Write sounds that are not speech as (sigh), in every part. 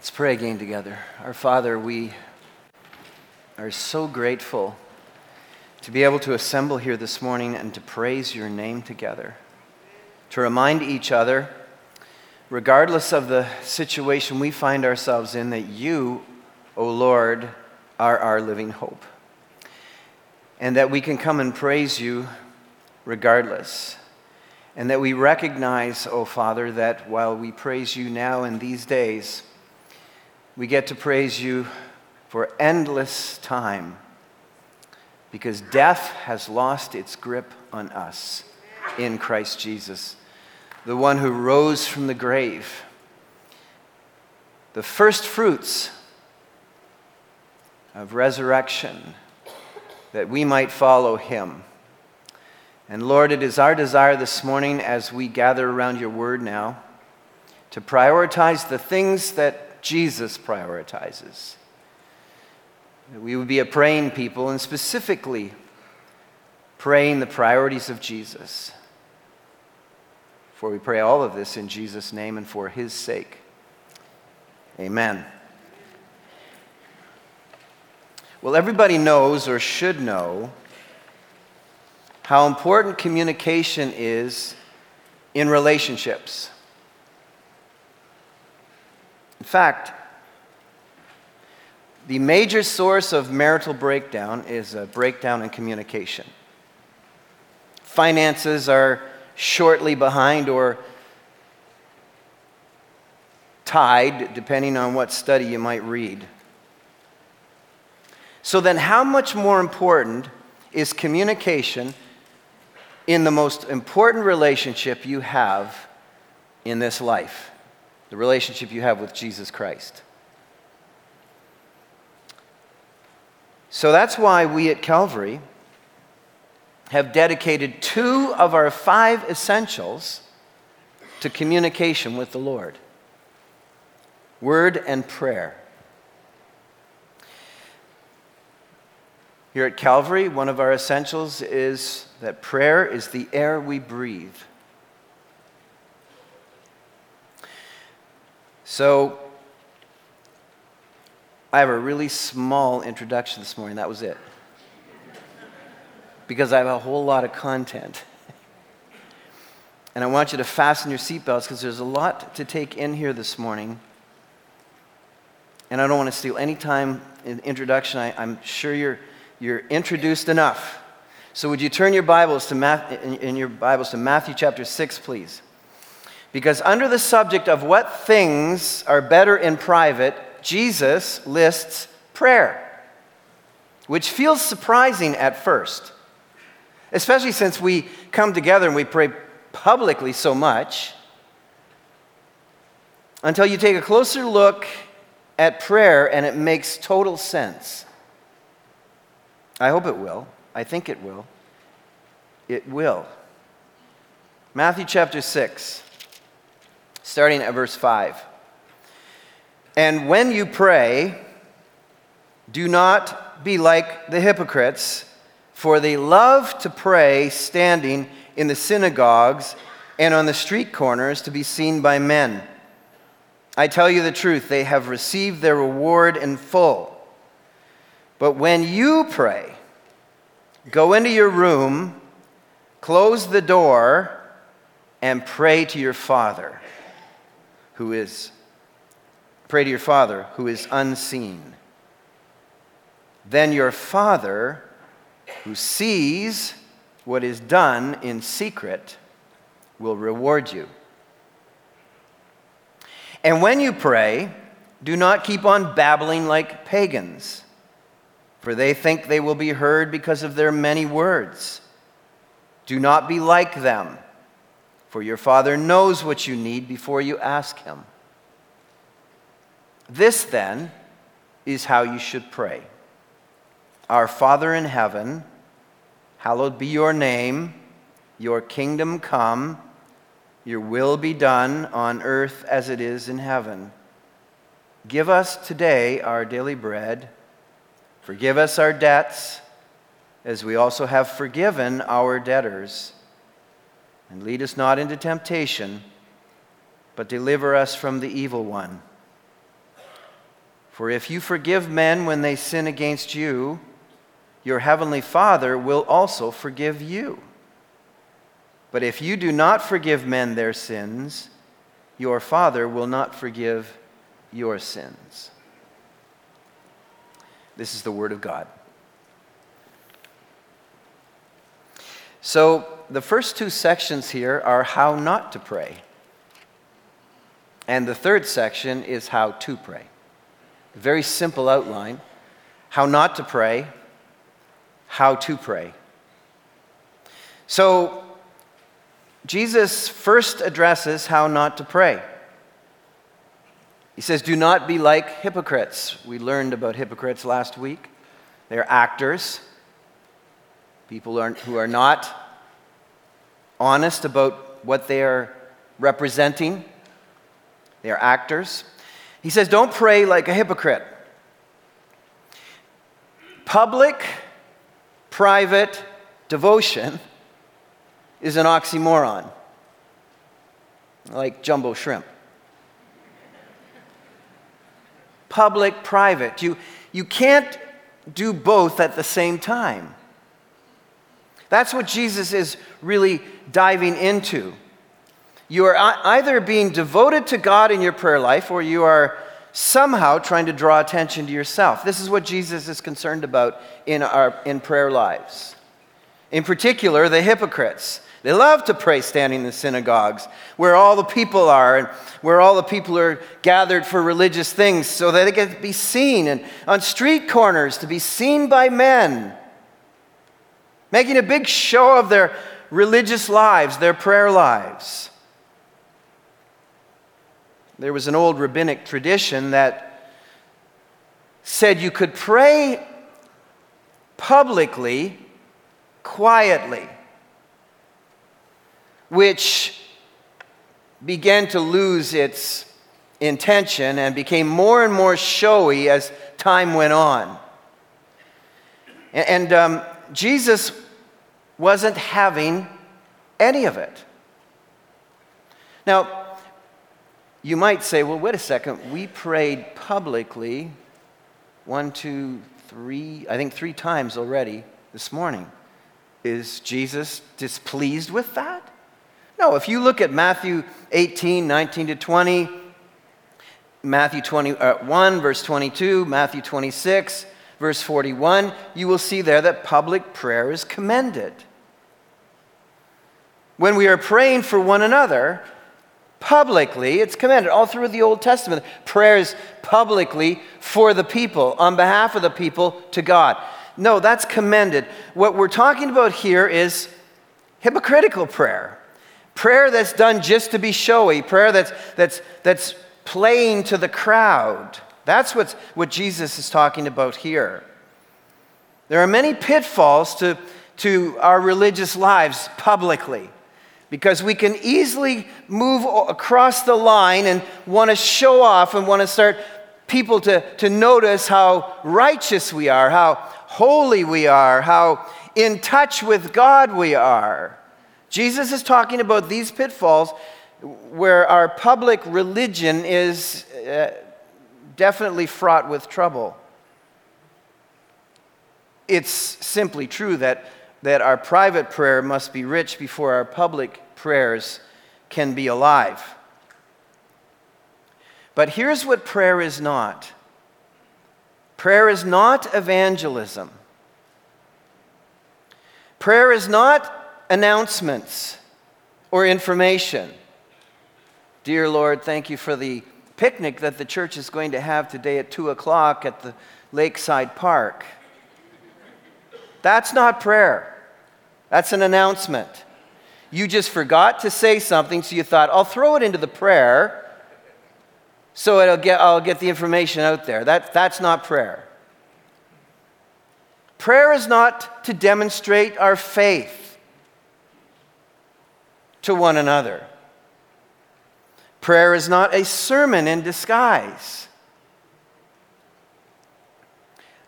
Let's pray again together. Our Father, we are so grateful to be able to assemble here this morning and to praise your name together, to remind each other, regardless of the situation we find ourselves in, that you, O Lord, are our living hope. And that we can come and praise you regardless. And that we recognize, O Father, that while we praise you now in these days, we get to praise you for endless time because death has lost its grip on us in Christ Jesus, the one who rose from the grave, the first fruits of resurrection, that we might follow him. And Lord, it is our desire this morning as we gather around your word now to prioritize the things that Jesus prioritizes that we would be a praying people and specifically praying the priorities of Jesus. For we pray all of this in Jesus' name and for his sake. Amen. Well, everybody knows or should know how important communication is in relationships. In fact, the major source of marital breakdown is a breakdown in communication. Finances are shortly behind or tied, depending on what study you might read. So, then, how much more important is communication in the most important relationship you have in this life? The relationship you have with Jesus Christ. So that's why we at Calvary have dedicated two of our five essentials to communication with the Lord word and prayer. Here at Calvary, one of our essentials is that prayer is the air we breathe. So, I have a really small introduction this morning. That was it. Because I have a whole lot of content. And I want you to fasten your seatbelts because there's a lot to take in here this morning. And I don't want to steal any time in introduction. I, am sure you're, you're introduced enough. So would you turn your Bibles to Math, in, in your Bibles to Matthew chapter 6, please? Because under the subject of what things are better in private, Jesus lists prayer, which feels surprising at first, especially since we come together and we pray publicly so much, until you take a closer look at prayer and it makes total sense. I hope it will. I think it will. It will. Matthew chapter 6, starting at verse 5. And when you pray, do not be like the hypocrites, for they love to pray standing in the synagogues and on the street corners to be seen by men. I tell you the truth, they have received their reward in full. But when you pray, go into your room, close the door, and pray to your Father who is Pray to your Father who is unseen. Then your Father, who sees what is done in secret, will reward you. And when you pray, do not keep on babbling like pagans, for they think they will be heard because of their many words. Do not be like them, for your Father knows what you need before you ask Him. This, then, is how you should pray Our Father in heaven, hallowed be your name, your kingdom come, your will be done on earth as it is in heaven. Give us today our daily bread. Forgive us our debts, as we also have forgiven our debtors. And lead us not into temptation, but deliver us from the evil one. For if you forgive men when they sin against you, your heavenly Father will also forgive you. But if you do not forgive men their sins, your Father will not forgive your sins. This is the Word of God. So, the first two sections here are how not to pray. And the third section is how to pray. Very simple outline how not to pray, how to pray. So, Jesus first addresses how not to pray. He says, Do not be like hypocrites. We learned about hypocrites last week. They're actors, people who are not honest about what they are representing. They are actors. He says, Don't pray like a hypocrite. Public, private devotion is an oxymoron, like jumbo shrimp. Public, private. You, you can't do both at the same time. That's what Jesus is really diving into. You are either being devoted to God in your prayer life or you are somehow trying to draw attention to yourself. This is what Jesus is concerned about in our in prayer lives. In particular, the hypocrites. They love to pray standing in the synagogues where all the people are and where all the people are gathered for religious things so that they can be seen and on street corners to be seen by men. Making a big show of their religious lives, their prayer lives. There was an old rabbinic tradition that said you could pray publicly, quietly, which began to lose its intention and became more and more showy as time went on. And um, Jesus wasn't having any of it. Now, you might say, well, wait a second, we prayed publicly one, two, three, I think three times already this morning. Is Jesus displeased with that? No, if you look at Matthew 18, 19 to 20, Matthew 21, uh, verse 22, Matthew 26, verse 41, you will see there that public prayer is commended. When we are praying for one another, publicly. It's commanded all through the Old Testament. Prayers publicly for the people, on behalf of the people to God. No, that's commended. What we're talking about here is hypocritical prayer. Prayer that's done just to be showy, prayer that's, that's, that's playing to the crowd. That's what's, what Jesus is talking about here. There are many pitfalls to, to our religious lives publicly because we can easily move across the line and want to show off and want to start people to, to notice how righteous we are, how holy we are, how in touch with God we are. Jesus is talking about these pitfalls where our public religion is uh, definitely fraught with trouble. It's simply true that that our private prayer must be rich before our public prayers can be alive. But here's what prayer is not prayer is not evangelism, prayer is not announcements or information. Dear Lord, thank you for the picnic that the church is going to have today at 2 o'clock at the Lakeside Park. That's not prayer. That's an announcement. You just forgot to say something, so you thought, I'll throw it into the prayer so it'll get, I'll get the information out there. That, that's not prayer. Prayer is not to demonstrate our faith to one another. Prayer is not a sermon in disguise.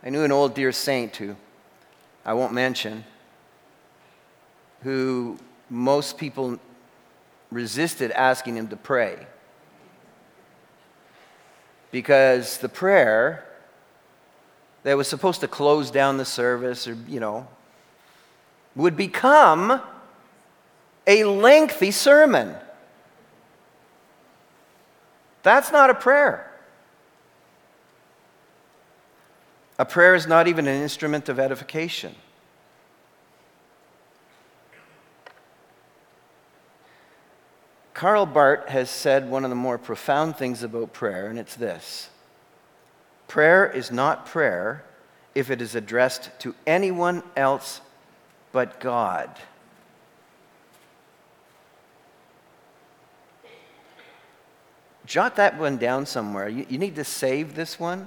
I knew an old dear saint who I won't mention, who most people resisted asking him to pray. because the prayer that was supposed to close down the service or, you know, would become a lengthy sermon. That's not a prayer. A prayer is not even an instrument of edification. Karl Barth has said one of the more profound things about prayer, and it's this Prayer is not prayer if it is addressed to anyone else but God. Jot that one down somewhere. You, you, need to save this one.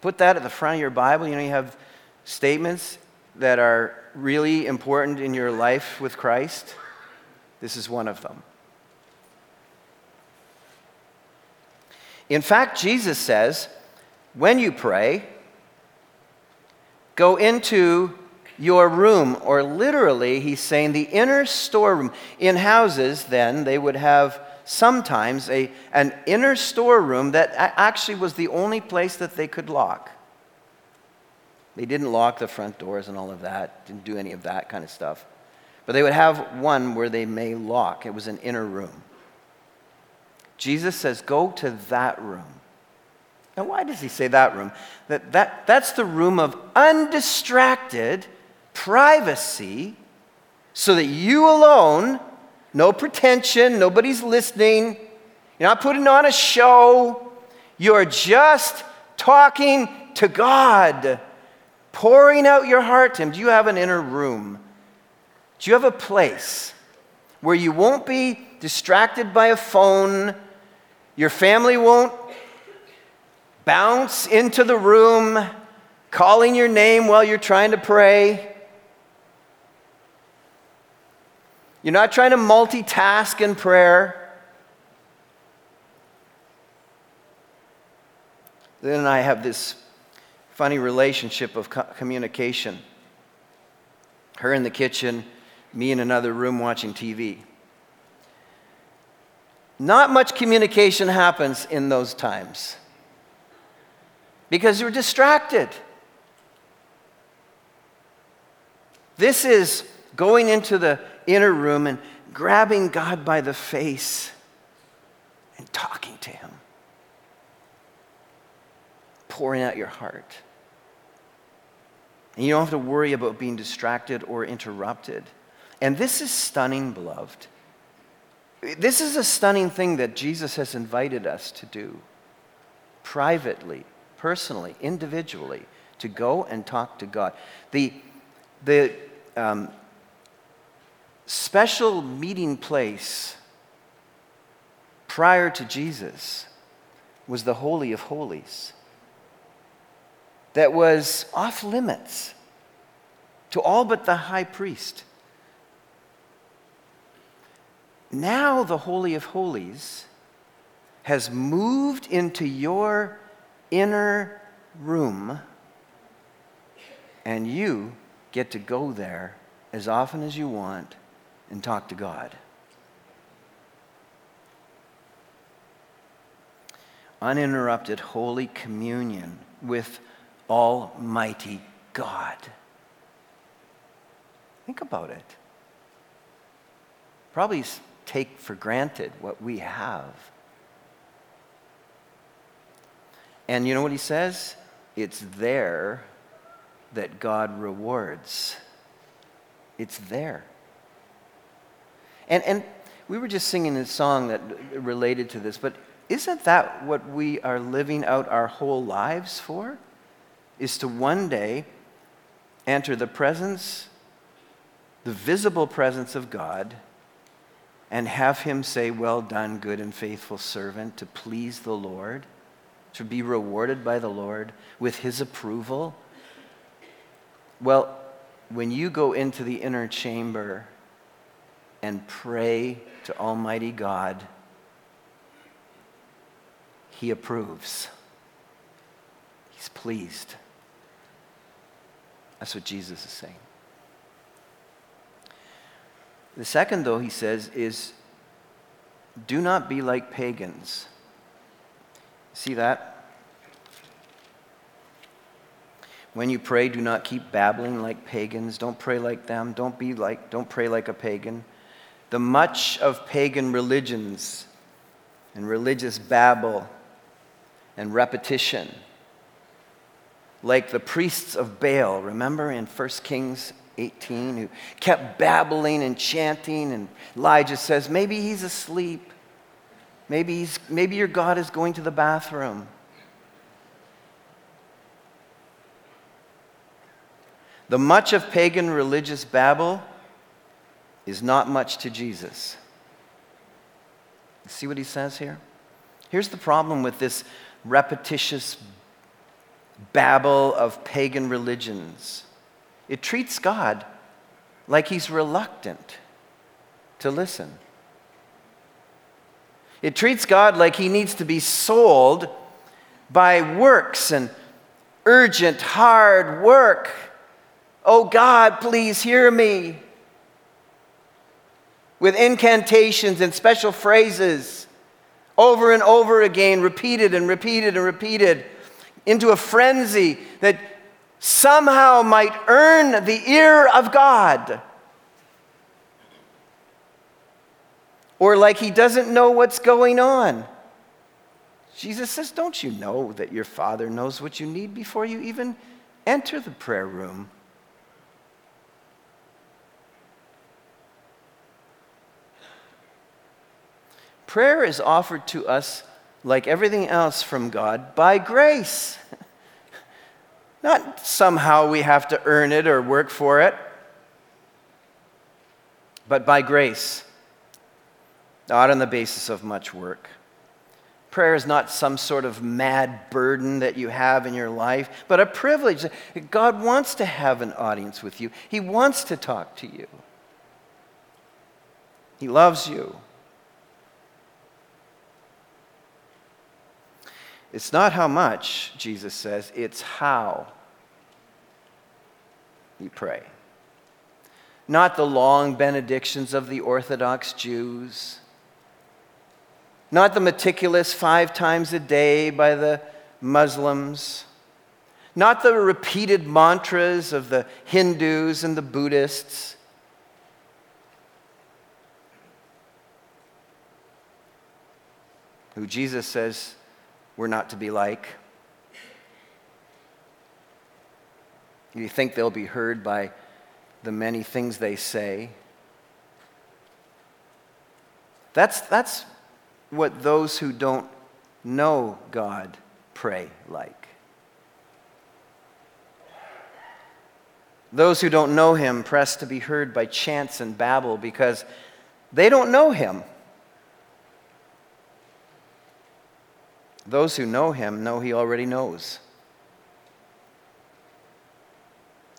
Put that at the front of your Bible. You know, you have statements that are really important in your life with Christ. This is one of them. In fact, Jesus says, when you pray, go into your room, or literally, he's saying the inner storeroom. In houses, then, they would have sometimes a, an inner storeroom that actually was the only place that they could lock. They didn't lock the front doors and all of that, didn't do any of that kind of stuff. But they would have one where they may lock. It was an inner room. Jesus says, Go to that room. Now, why does he say that room? That, that, that's the room of undistracted privacy so that you alone, no pretension, nobody's listening, you're not putting on a show, you're just talking to God, pouring out your heart to Him. Do you have an inner room? Do you have a place where you won't be distracted by a phone? Your family won't bounce into the room calling your name while you're trying to pray. You're not trying to multitask in prayer. Then and I have this funny relationship of communication. Her in the kitchen, me in another room watching TV. Not much communication happens in those times because you're distracted. This is going into the inner room and grabbing God by the face and talking to Him, pouring out your heart. And you don't have to worry about being distracted or interrupted. And this is stunning, beloved. This is a stunning thing that Jesus has invited us to do privately, personally, individually, to go and talk to God. The, the um, special meeting place prior to Jesus was the Holy of Holies that was off limits to all but the high priest. Now the Holy of Holies has moved into your inner room, and you get to go there as often as you want and talk to God. Uninterrupted Holy Communion with Almighty God. Think about it. Probably take for granted what we have. And you know what he says? It's there that God rewards. It's there. And, and we were just singing a song that related to this, but isn't that what we are living out our whole lives for? Is to one day enter the presence, the visible presence of God and have him say, Well done, good and faithful servant, to please the Lord, to be rewarded by the Lord with his approval? Well, when you go into the inner chamber and pray to Almighty God, he approves. He's pleased. That's what Jesus is saying. The second, though, he says, is do not be like pagans. See that? When you pray, do not keep babbling like pagans. Don't pray like them. Don't be like don't pray like a pagan. The much of pagan religions and religious babble and repetition like the priests of Baal, remember in 1 Kings 18, who kept babbling and chanting, and Elijah says, Maybe he's asleep. Maybe, he's, maybe your God is going to the bathroom. The much of pagan religious babble is not much to Jesus. See what he says here? Here's the problem with this repetitious babble of pagan religions it treats God like he's reluctant to listen. It treats God like he needs to be sold by works and urgent, hard work. Oh God, please hear me. With incantations and special phrases over and over again, repeated and repeated and repeated, into a frenzy that somehow might earn the ear of God. Or like he doesn't know what's going on. Jesus says, Don't you know that your Father knows what you need before you even enter the prayer room? Prayer is offered to us, like everything else from God, by grace. Not somehow we have to earn it or work for it, but by grace, not on the basis of much work. Prayer is not some sort of mad burden that you have in your life, but a privilege. God wants to have an audience with you, He wants to talk to you. He loves you. It's not how much, Jesus says, it's how you pray. Not the long benedictions of the Orthodox Jews, not the meticulous five times a day by the Muslims, not the repeated mantras of the Hindus and the Buddhists. Who Jesus says we're not to be like. You think they'll be heard by the many things they say. That's, that's what those who don't know God pray like. Those who don't know Him press to be heard by chants and babble because they don't know Him. Those who know him know he already knows.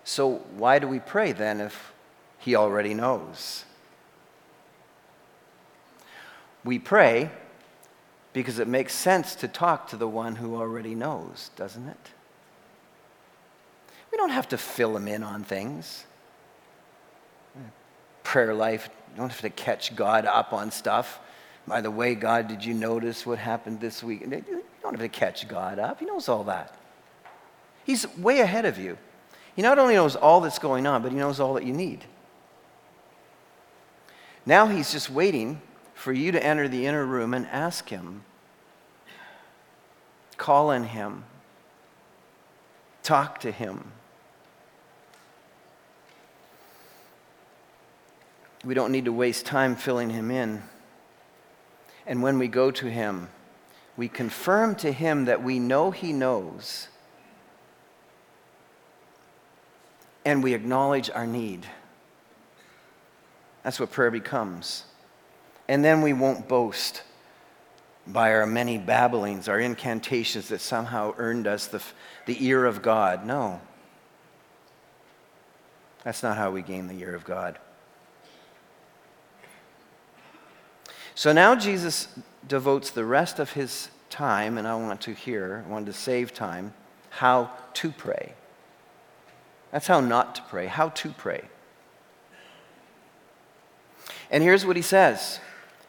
So, why do we pray then if he already knows? We pray because it makes sense to talk to the one who already knows, doesn't it? We don't have to fill him in on things. Prayer life, you don't have to catch God up on stuff. By the way, God, did you notice what happened this week? You don't have to catch God up. He knows all that. He's way ahead of you. He not only knows all that's going on, but he knows all that you need. Now he's just waiting for you to enter the inner room and ask him. Call on him. Talk to him. We don't need to waste time filling him in. And when we go to Him, we confirm to Him that we know He knows, and we acknowledge our need. That's what prayer becomes. And then we won't boast by our many babblings, our incantations that somehow earned us the, the ear of God. No. That's not how we gain the ear of God. So now Jesus devotes the rest of his time, and I want to hear, I want to save time, how to pray. That's how not to pray, how to pray. And here's what he says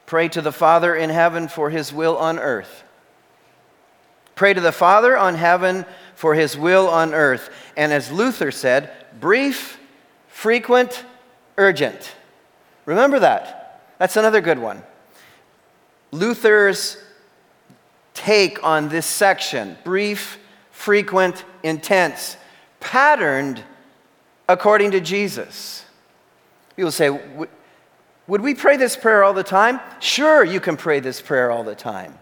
Pray to the Father in heaven for his will on earth. Pray to the Father on heaven for his will on earth. And as Luther said, brief, frequent, urgent. Remember that. That's another good one. Luther's take on this section brief, frequent, intense, patterned according to Jesus. People say, Would we pray this prayer all the time? Sure, you can pray this prayer all the time.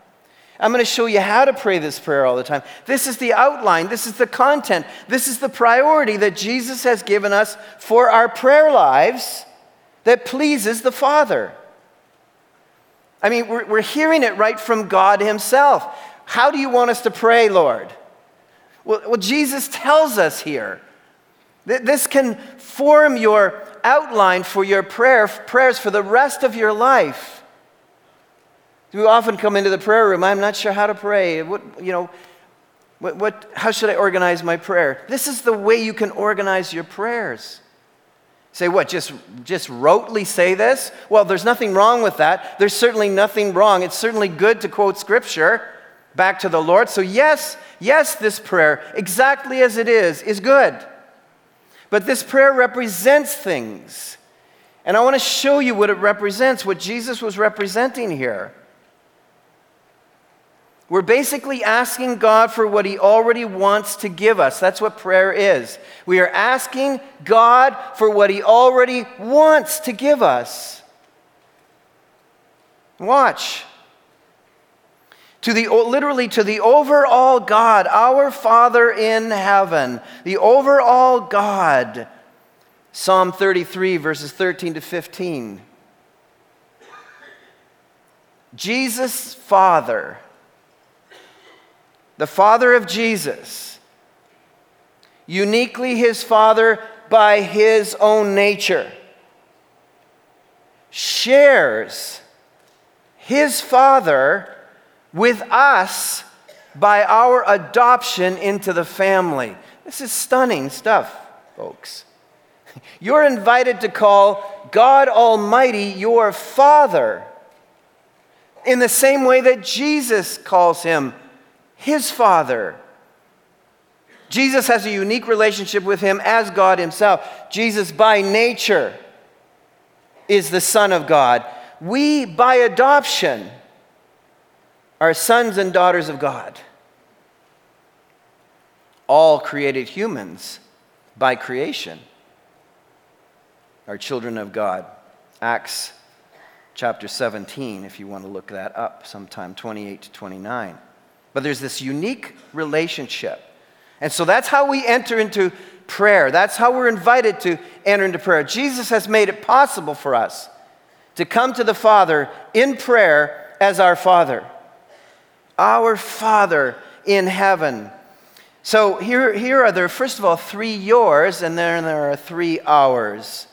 I'm going to show you how to pray this prayer all the time. This is the outline, this is the content, this is the priority that Jesus has given us for our prayer lives that pleases the Father. I mean, we're, we're hearing it right from God Himself. How do you want us to pray, Lord? Well, well Jesus tells us here. that This can form your outline for your prayer, prayers for the rest of your life. We often come into the prayer room, I'm not sure how to pray. What, you know, what, what, how should I organize my prayer? This is the way you can organize your prayers. Say what? Just, just rotely say this? Well, there's nothing wrong with that. There's certainly nothing wrong. It's certainly good to quote scripture back to the Lord. So, yes, yes, this prayer, exactly as it is, is good. But this prayer represents things. And I want to show you what it represents, what Jesus was representing here. We're basically asking God for what He already wants to give us. That's what prayer is. We are asking God for what He already wants to give us. Watch. To the, literally to the overall God, our Father in heaven, the overall God. Psalm 33, verses 13 to 15. Jesus' Father the Father of Jesus, uniquely his Father by his own nature, shares his Father with us by our adoption into the family. This is stunning stuff, folks. (laughs) You're invited to call God Almighty your Father in the same way that Jesus calls him his Father. Jesus has a unique relationship with him as God himself. Jesus, by nature, is the Son of God. We, by adoption, are sons and daughters of God. All created humans, by creation, are children of God. Acts chapter 17, if you want to look that up sometime, 28 to 29. But there's this unique relationship. And so that's how we enter into prayer. That's how we're invited to enter into prayer. Jesus has made it possible for us to come to the Father in prayer as our Father. Our Father in heaven. So here, here are there, first of all, three yours, and then there are three ours.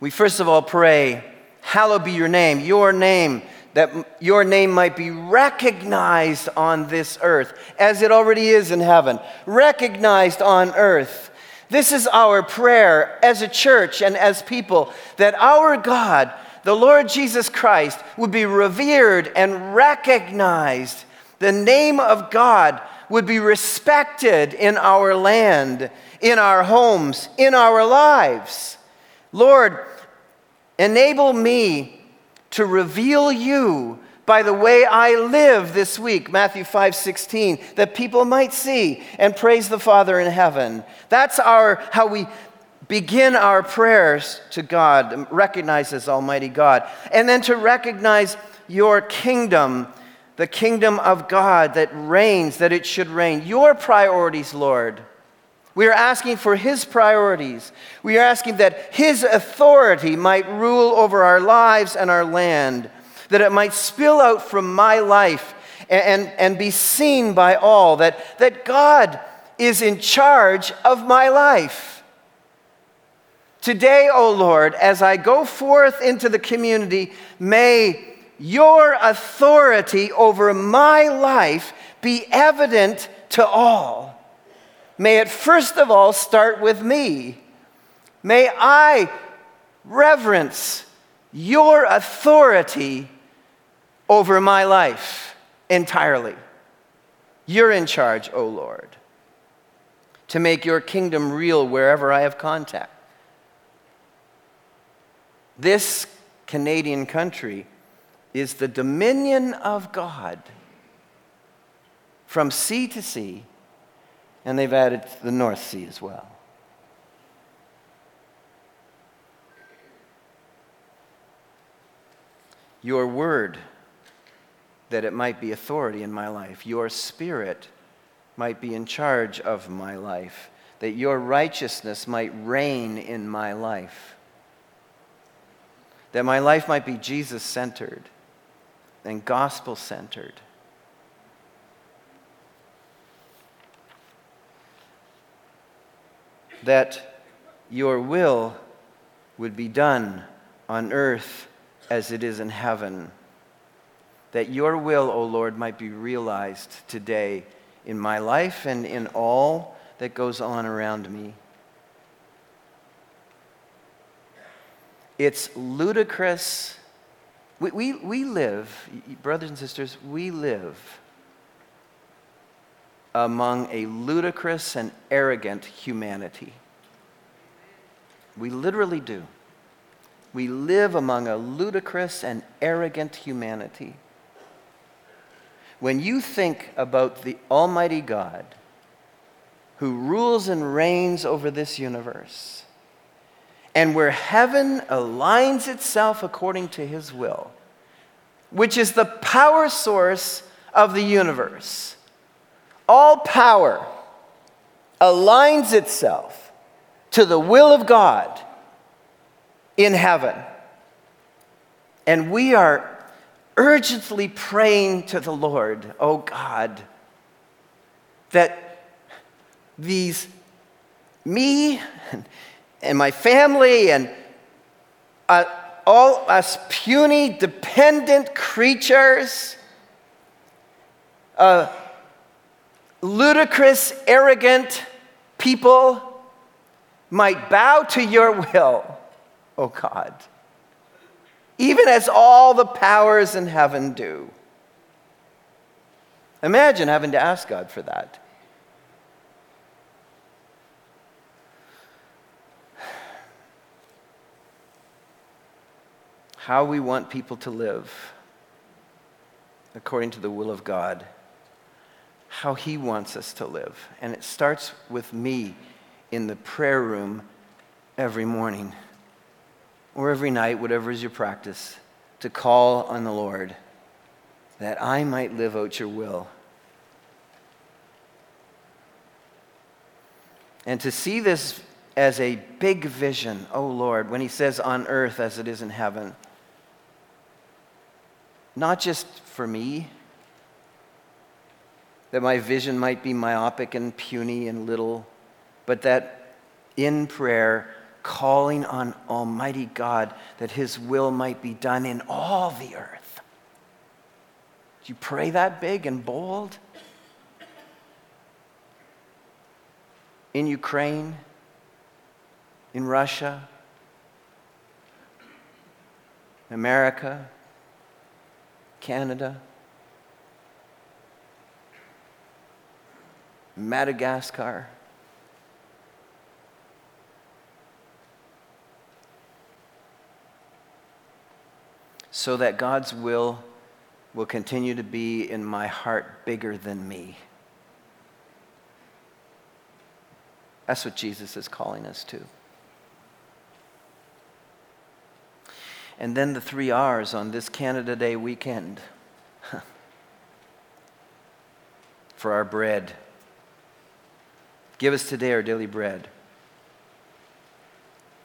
We first of all pray, Hallowed be your name, your name that your name might be recognized on this earth as it already is in heaven, recognized on earth. This is our prayer as a church and as people that our God, the Lord Jesus Christ, would be revered and recognized. The name of God would be respected in our land, in our homes, in our lives. Lord, enable me to reveal you by the way I live this week, Matthew 5 16, that people might see and praise the Father in heaven. That's our, how we begin our prayers to God, recognize as Almighty God, and then to recognize your kingdom, the kingdom of God that reigns, that it should reign. Your priorities, Lord. We are asking for His priorities. We are asking that His authority might rule over our lives and our land, that it might spill out from my life and, and, and be seen by all, that, that God is in charge of my life. Today, O oh Lord, as I go forth into the community, may your authority over my life be evident to all. May it first of all start with me. May I reverence your authority over my life. entirely. You're in charge, O Lord, to make your kingdom real wherever I have contact. This Canadian country is the dominion of God from sea to sea, and they've added the North Sea as well. Your word, that it might be authority in my life. Your spirit might be in charge of my life. That your righteousness might reign in my life that my life might be Jesus centered and gospel centered. That your will would be done on earth as it is in heaven. That your will, O Lord, might be realized today in my life and in all that goes on around me. It's ludicrous. We, we, we live, brothers and sisters, we live among a ludicrous and arrogant humanity. We literally do. We live among a ludicrous and arrogant humanity. When you think about the Almighty God who rules and reigns over this universe, and where heaven aligns itself according to his will, which is the power source of the universe. All power aligns itself to the will of God in heaven. And we are urgently praying to the Lord, oh God, that these me and my family and uh, all us puny, dependent creatures, uh, ludicrous, arrogant people might bow to your will, O God, even as all the powers in heaven do. Imagine having to ask God for that. how we want people to live according to the will of God, how He wants us to live. And it starts with me in the prayer room every morning or every night, whatever is your practice, to call on the Lord that I might live out your will. And to see this as a big vision, oh Lord, when He says on earth as it is in heaven not just for me, that my vision might be myopic and puny and little, but that in prayer, calling on Almighty God that His will might be done in all the earth. Do you pray that big and bold? In Ukraine, in Russia, America, Canada, Madagascar. So that God's will will continue to be in my heart bigger than me. That's what Jesus is calling us to. And then the three R's on this Canada Day weekend (laughs) for our bread. Give us today our daily bread.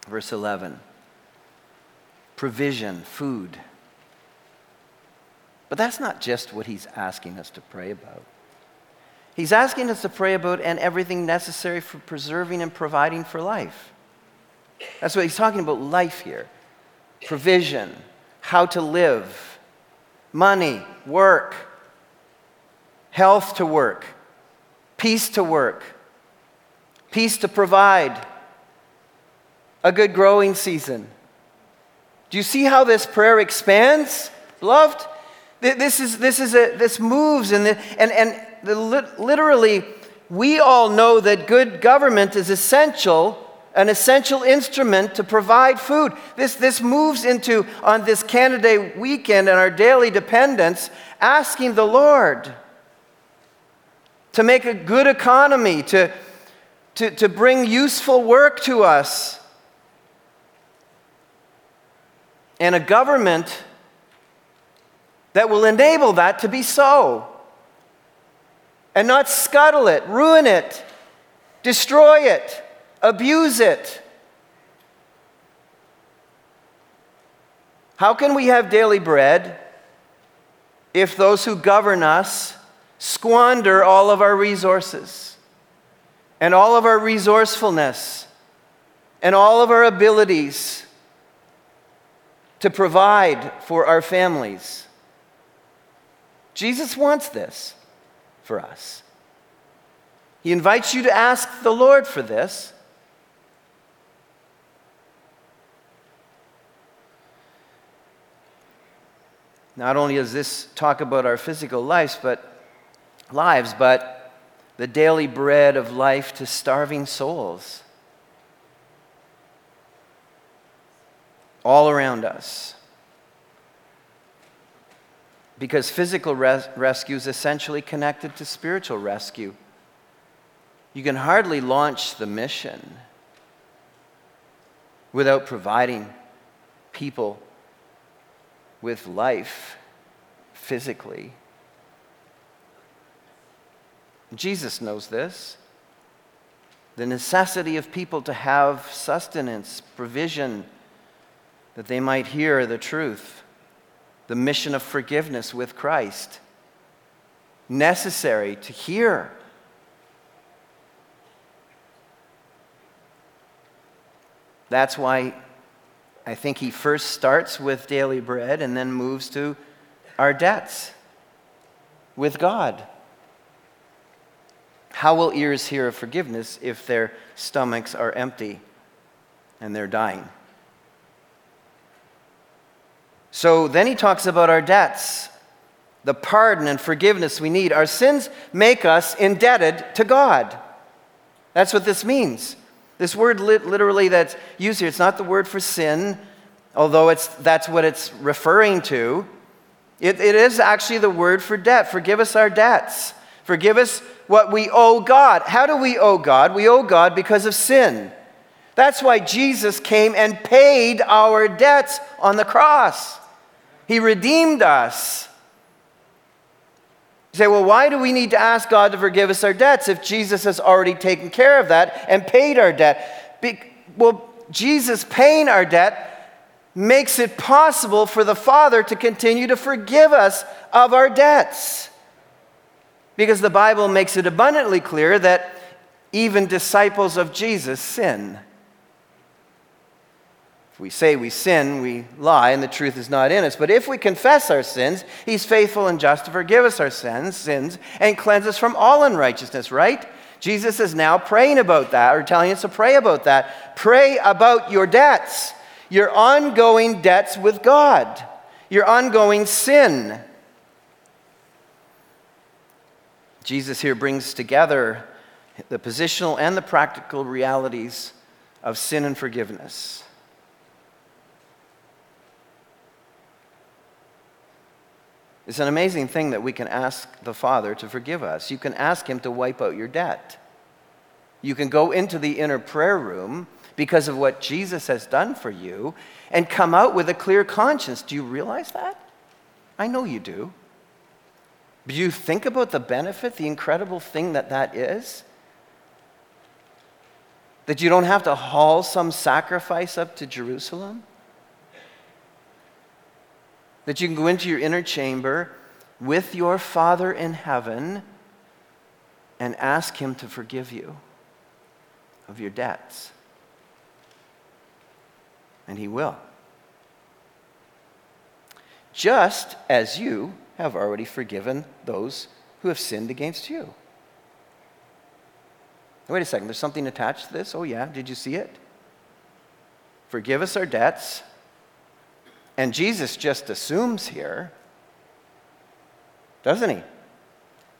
Verse 11 provision, food. But that's not just what he's asking us to pray about. He's asking us to pray about and everything necessary for preserving and providing for life. That's what he's talking about life here provision, how to live, money, work, health to work, peace to work, peace to provide, a good growing season. Do you see how this prayer expands, beloved? This, is, this, is a, this moves, and, the, and, and the, literally, we all know that good government is essential, an essential instrument to provide food. This, this moves into, on this Canada weekend and our daily dependence, asking the Lord to make a good economy, to, to, to bring useful work to us. And a government that will enable that to be so. And not scuttle it, ruin it, destroy it, abuse it. How can we have daily bread if those who govern us squander all of our resources and all of our resourcefulness and all of our abilities to provide for our families? Jesus wants this for us. He invites you to ask the Lord for this. Not only does this talk about our physical lives, but lives, but the daily bread of life to starving souls all around us because physical res- rescue is essentially connected to spiritual rescue. You can hardly launch the mission without providing people with life physically. Jesus knows this. The necessity of people to have sustenance, provision, that they might hear the truth the mission of forgiveness with Christ. Necessary to hear. That's why I think he first starts with daily bread and then moves to our debts with God. How will ears hear of forgiveness if their stomachs are empty and they're dying? So then he talks about our debts, the pardon and forgiveness we need. Our sins make us indebted to God. That's what this means. This word literally that's used here, it's not the word for sin, although it's, that's what it's referring to. It, it is actually the word for debt. Forgive us our debts. Forgive us what we owe God. How do we owe God? We owe God because of sin. That's why Jesus came and paid our debts on the cross. He redeemed us. You say, well, why do we need to ask God to forgive us our debts if Jesus has already taken care of that and paid our debt? Be- well, Jesus paying our debt makes it possible for the Father to continue to forgive us of our debts. Because the Bible makes it abundantly clear that even disciples of Jesus sin. If we say we sin, we lie, and the truth is not in us. But if we confess our sins, He's faithful and just to forgive us our sins, sins and cleanse us from all unrighteousness, right? Jesus is now praying about that, or telling us to pray about that. Pray about your debts, your ongoing debts with God, your ongoing sin. Jesus here brings together the positional and the practical realities of sin and forgiveness. It's an amazing thing that we can ask the Father to forgive us. You can ask Him to wipe out your debt. You can go into the inner prayer room because of what Jesus has done for you and come out with a clear conscience. Do you realize that? I know you do. Do you think about the benefit, the incredible thing that that is? That you don't have to haul some sacrifice up to Jerusalem? that you can go into your inner chamber with your Father in heaven and ask Him to forgive you of your debts. And He will. Just as you have already forgiven those who have sinned against you. Wait a second, there's something attached to this? Oh, yeah, did you see it? Forgive us our debts and Jesus just assumes here doesn't he?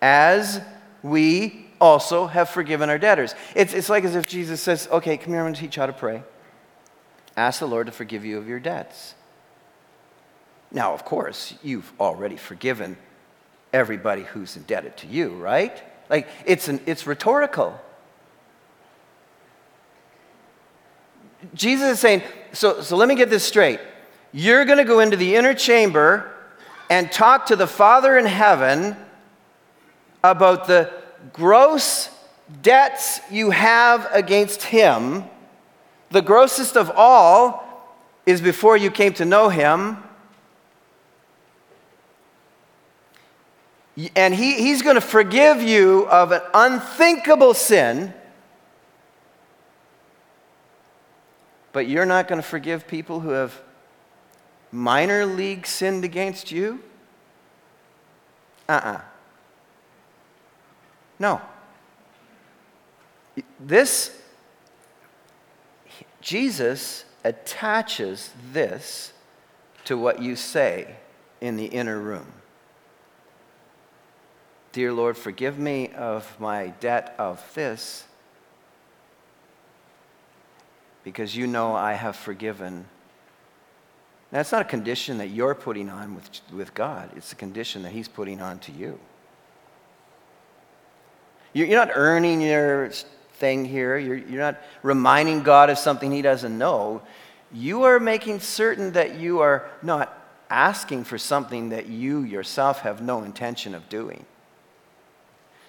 As we also have forgiven our debtors. It's, it's like as if Jesus says, Okay, come here, I'm going to teach you how to pray. Ask the Lord to forgive you of your debts. Now, of course, you've already forgiven everybody who's indebted to you, right? Like, it's, an, it's rhetorical. Jesus is saying, so, so let me get this straight. You're going to go into the inner chamber and talk to the Father in heaven about the gross debts you have against Him. The grossest of all is before you came to know Him. And he, He's going to forgive you of an unthinkable sin. But you're not going to forgive people who have minor league sinned against you? Uh uh-uh. uh No. This, Jesus attaches this to what you say in the inner room. Dear Lord, forgive me of my debt of this, because you know I have forgiven now, it's not a condition that you're putting on with, with God, it's a condition that He's putting on to you. You're, you're not earning your thing here, you're, you're not reminding God of something He doesn't know. You are making certain that you are not asking for something that you yourself have no intention of doing.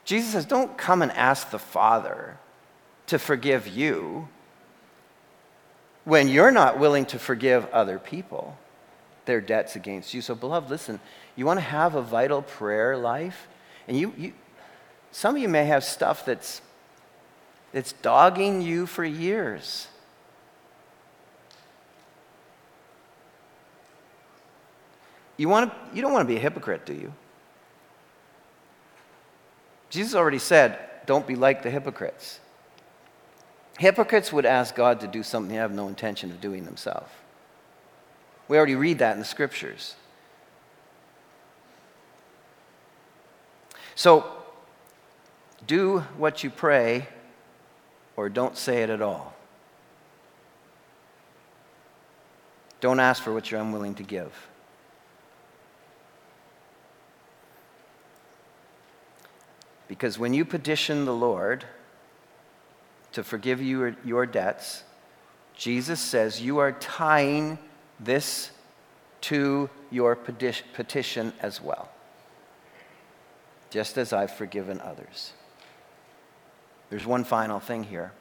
Jesus says, Don't come and ask the Father to forgive you when you're not willing to forgive other people their debts against you. So, beloved, listen, you want to have a vital prayer life? And you, you some of you may have stuff that's, that's dogging you for years. You, want to, you don't want to be a hypocrite, do you? Jesus already said, don't be like the hypocrites. Hypocrites would ask God to do something they have no intention of doing themselves. We already read that in the scriptures. So, do what you pray or don't say it at all. Don't ask for what you're unwilling to give. Because when you petition the Lord, to forgive you your debts, Jesus says you are tying this to your petition as well, just as I've forgiven others. There's one final thing here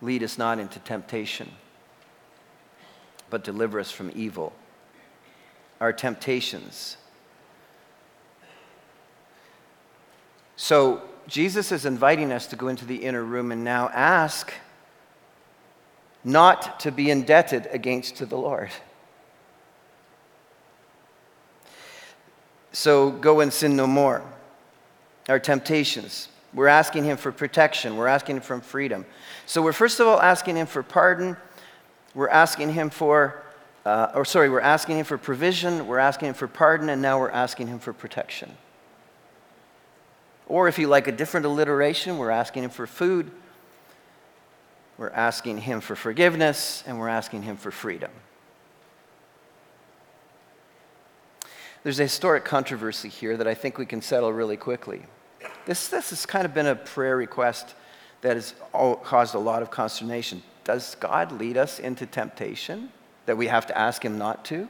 lead us not into temptation, but deliver us from evil. Our temptations. So, Jesus is inviting us to go into the inner room and now ask not to be indebted against to the Lord. So go and sin no more. Our temptations. We're asking Him for protection. We're asking Him for freedom. So we're first of all asking Him for pardon. We're asking Him for, uh, or sorry, we're asking Him for provision. We're asking Him for pardon. And now we're asking Him for protection. Or if you like a different alliteration, we're asking him for food, we're asking him for forgiveness, and we're asking him for freedom. There's a historic controversy here that I think we can settle really quickly. This, this has kind of been a prayer request that has caused a lot of consternation. Does God lead us into temptation that we have to ask Him not to?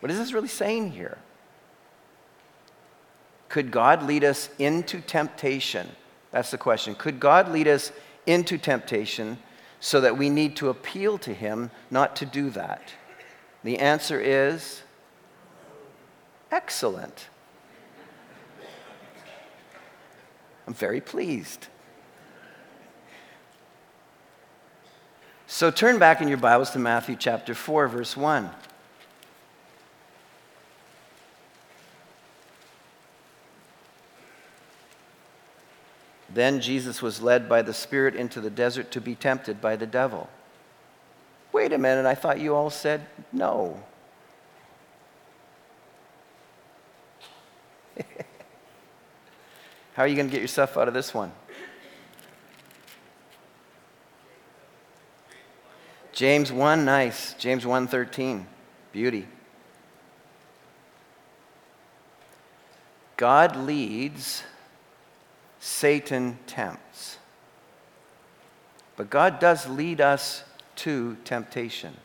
What is this really saying here? Could God lead us into temptation? That's the question. Could God lead us into temptation so that we need to appeal to Him not to do that? The answer is excellent. I'm very pleased. So turn back in your Bibles to Matthew chapter 4, verse 1. Then Jesus was led by the Spirit into the desert to be tempted by the devil. Wait a minute, I thought you all said no. (laughs) How are you going to get yourself out of this one? James 1, nice. James 1:13. Beauty. God leads, Satan tempts. But God does lead us to temptation.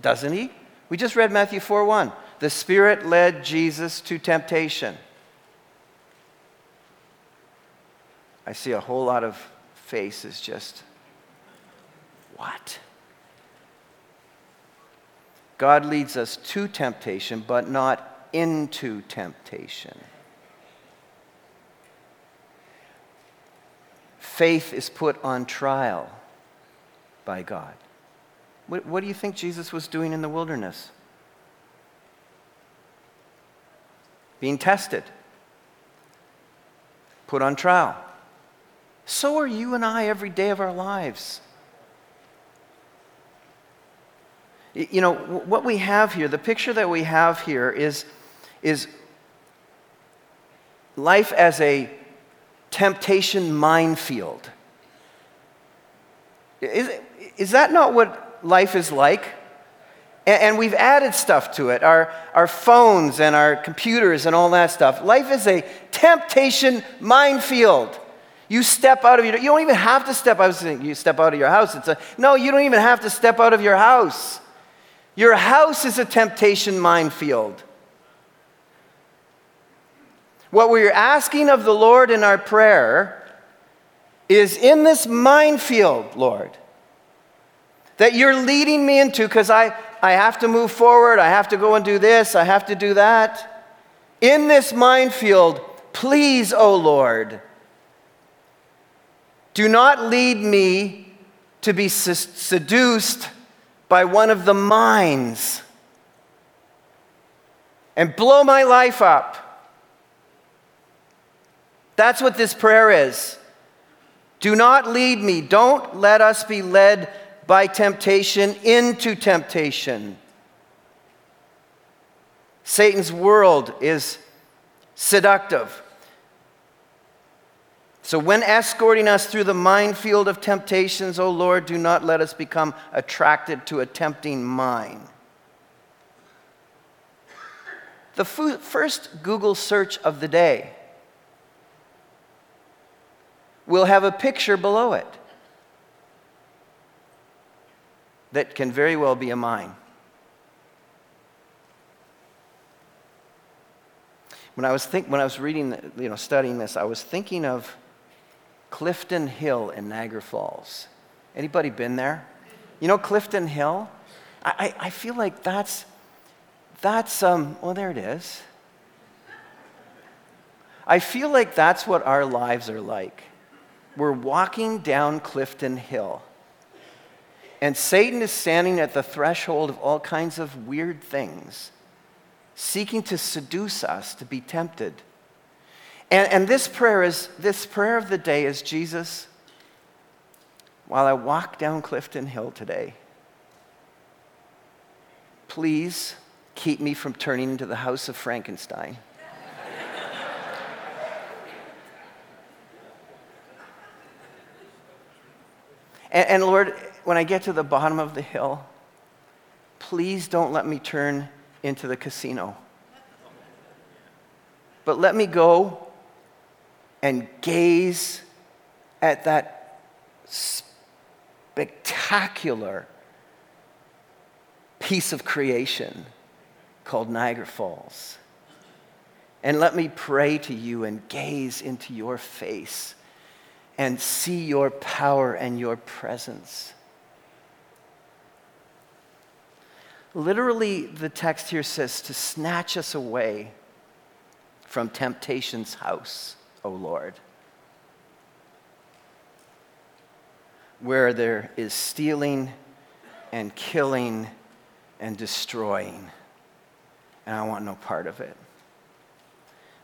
Doesn't he? We just read Matthew 4 1. The Spirit led Jesus to temptation. I see a whole lot of faces just, what? God leads us to temptation, but not into temptation. Faith is put on trial by God. What, what do you think Jesus was doing in the wilderness? Being tested, put on trial. So are you and I every day of our lives. You know, what we have here, the picture that we have here is, is life as a temptation minefield. Is, is that not what life is like? And, and we've added stuff to it our, our phones and our computers and all that stuff. Life is a temptation minefield. You step out of your, you don't even have to step out, you step out of your house. It's a, no, you don't even have to step out of your house. Your house is a temptation minefield. What we're asking of the Lord in our prayer is in this minefield, Lord, that you're leading me into because I, I have to move forward, I have to go and do this, I have to do that. In this minefield, please, O oh Lord, do not lead me to be seduced by one of the mines and blow my life up. That's what this prayer is. Do not lead me. Don't let us be led by temptation into temptation. Satan's world is seductive. So, when escorting us through the minefield of temptations, O Lord, do not let us become attracted to a tempting mine. The first Google search of the day will have a picture below it that can very well be a mine. When I was, think, when I was reading, you know, studying this, I was thinking of Clifton Hill in Niagara Falls. Anybody been there? You know Clifton Hill? I, I, I feel like that's, that's, um, well, there it is. I feel like that's what our lives are like. We're walking down Clifton Hill, and Satan is standing at the threshold of all kinds of weird things, seeking to seduce us to be tempted. And, and this prayer is this prayer of the day is Jesus, while I walk down Clifton Hill today, please keep me from turning into the house of Frankenstein. (laughs) and, and Lord, when I get to the bottom of the hill, please don't let me turn into the casino. But let me go and gaze at that spectacular piece of creation called Niagara Falls. And let me pray to you and gaze into your face and see your power and your presence. Literally, the text here says to snatch us away from temptation's house. O Lord. Where there is stealing and killing and destroying, and I want no part of it.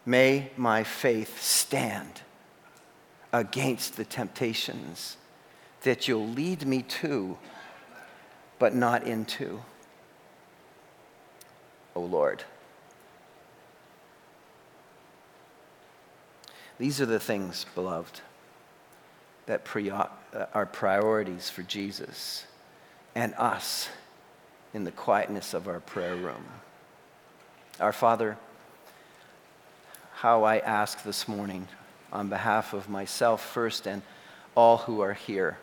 May my faith stand against the temptations that you'll lead me to but not into. O Lord. These are the things, beloved, that uh, are priorities for Jesus and us in the quietness of our prayer room. Our Father, how I ask this morning on behalf of myself first and all who are here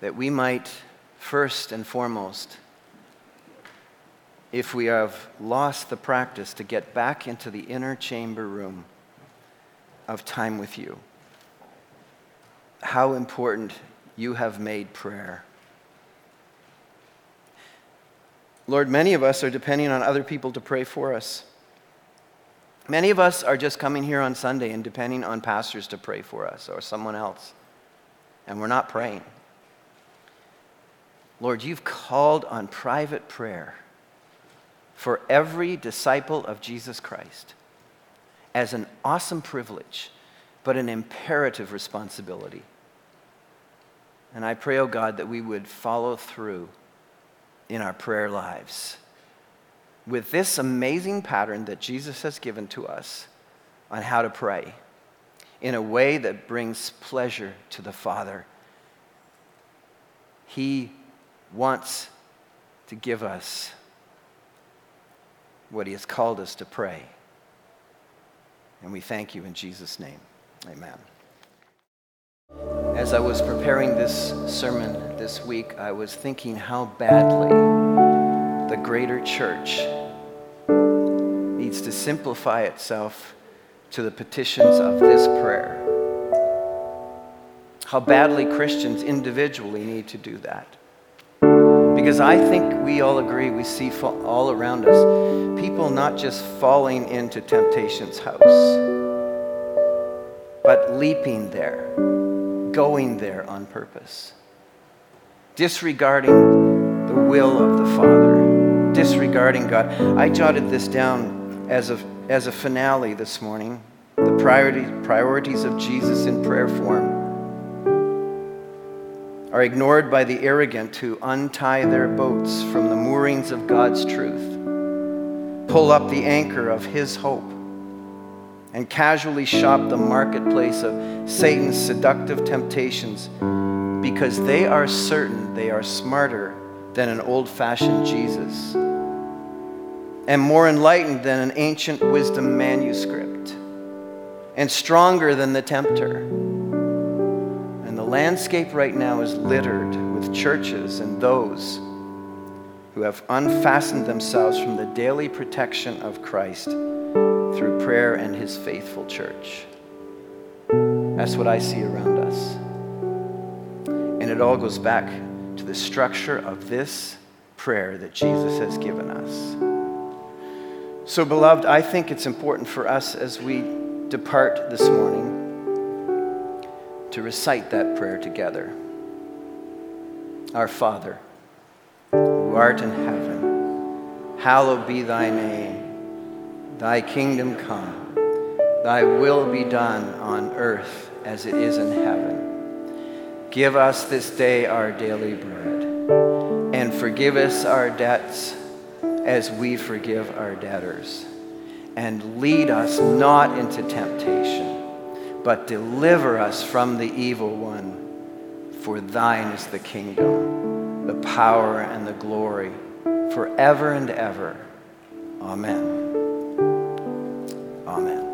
that we might first and foremost if we have lost the practice to get back into the inner chamber room of time with you. How important you have made prayer. Lord, many of us are depending on other people to pray for us. Many of us are just coming here on Sunday and depending on pastors to pray for us or someone else, and we're not praying. Lord, you've called on private prayer for every disciple of Jesus Christ as an awesome privilege, but an imperative responsibility. And I pray, oh God, that we would follow through in our prayer lives with this amazing pattern that Jesus has given to us on how to pray in a way that brings pleasure to the Father. He wants to give us what He has called us to pray. And we thank you in Jesus' name. Amen. As I was preparing this sermon this week, I was thinking how badly the greater church needs to simplify itself to the petitions of this prayer. How badly Christians individually need to do that. Because I think we all agree, we see all around us people not just falling into temptation's house, but leaping there, going there on purpose, disregarding the will of the Father, disregarding God. I jotted this down as a, as a finale this morning the priority, priorities of Jesus in prayer form are ignored by the arrogant who untie their boats from the moorings of God's truth, pull up the anchor of His hope, and casually shop the marketplace of Satan's seductive temptations because they are certain they are smarter than an old fashioned Jesus and more enlightened than an ancient wisdom manuscript and stronger than the tempter landscape right now is littered with churches and those who have unfastened themselves from the daily protection of Christ through prayer and his faithful church. That's what I see around us. And it all goes back to the structure of this prayer that Jesus has given us. So, beloved, I think it's important for us as we depart this morning to recite that prayer together. Our Father, who art in heaven, hallowed be thy name. Thy kingdom come, thy will be done on earth as it is in heaven. Give us this day our daily bread, and forgive us our debts as we forgive our debtors. And lead us not into temptation but deliver us from the evil one. For thine is the kingdom, the power, and the glory, forever and ever. Amen. Amen.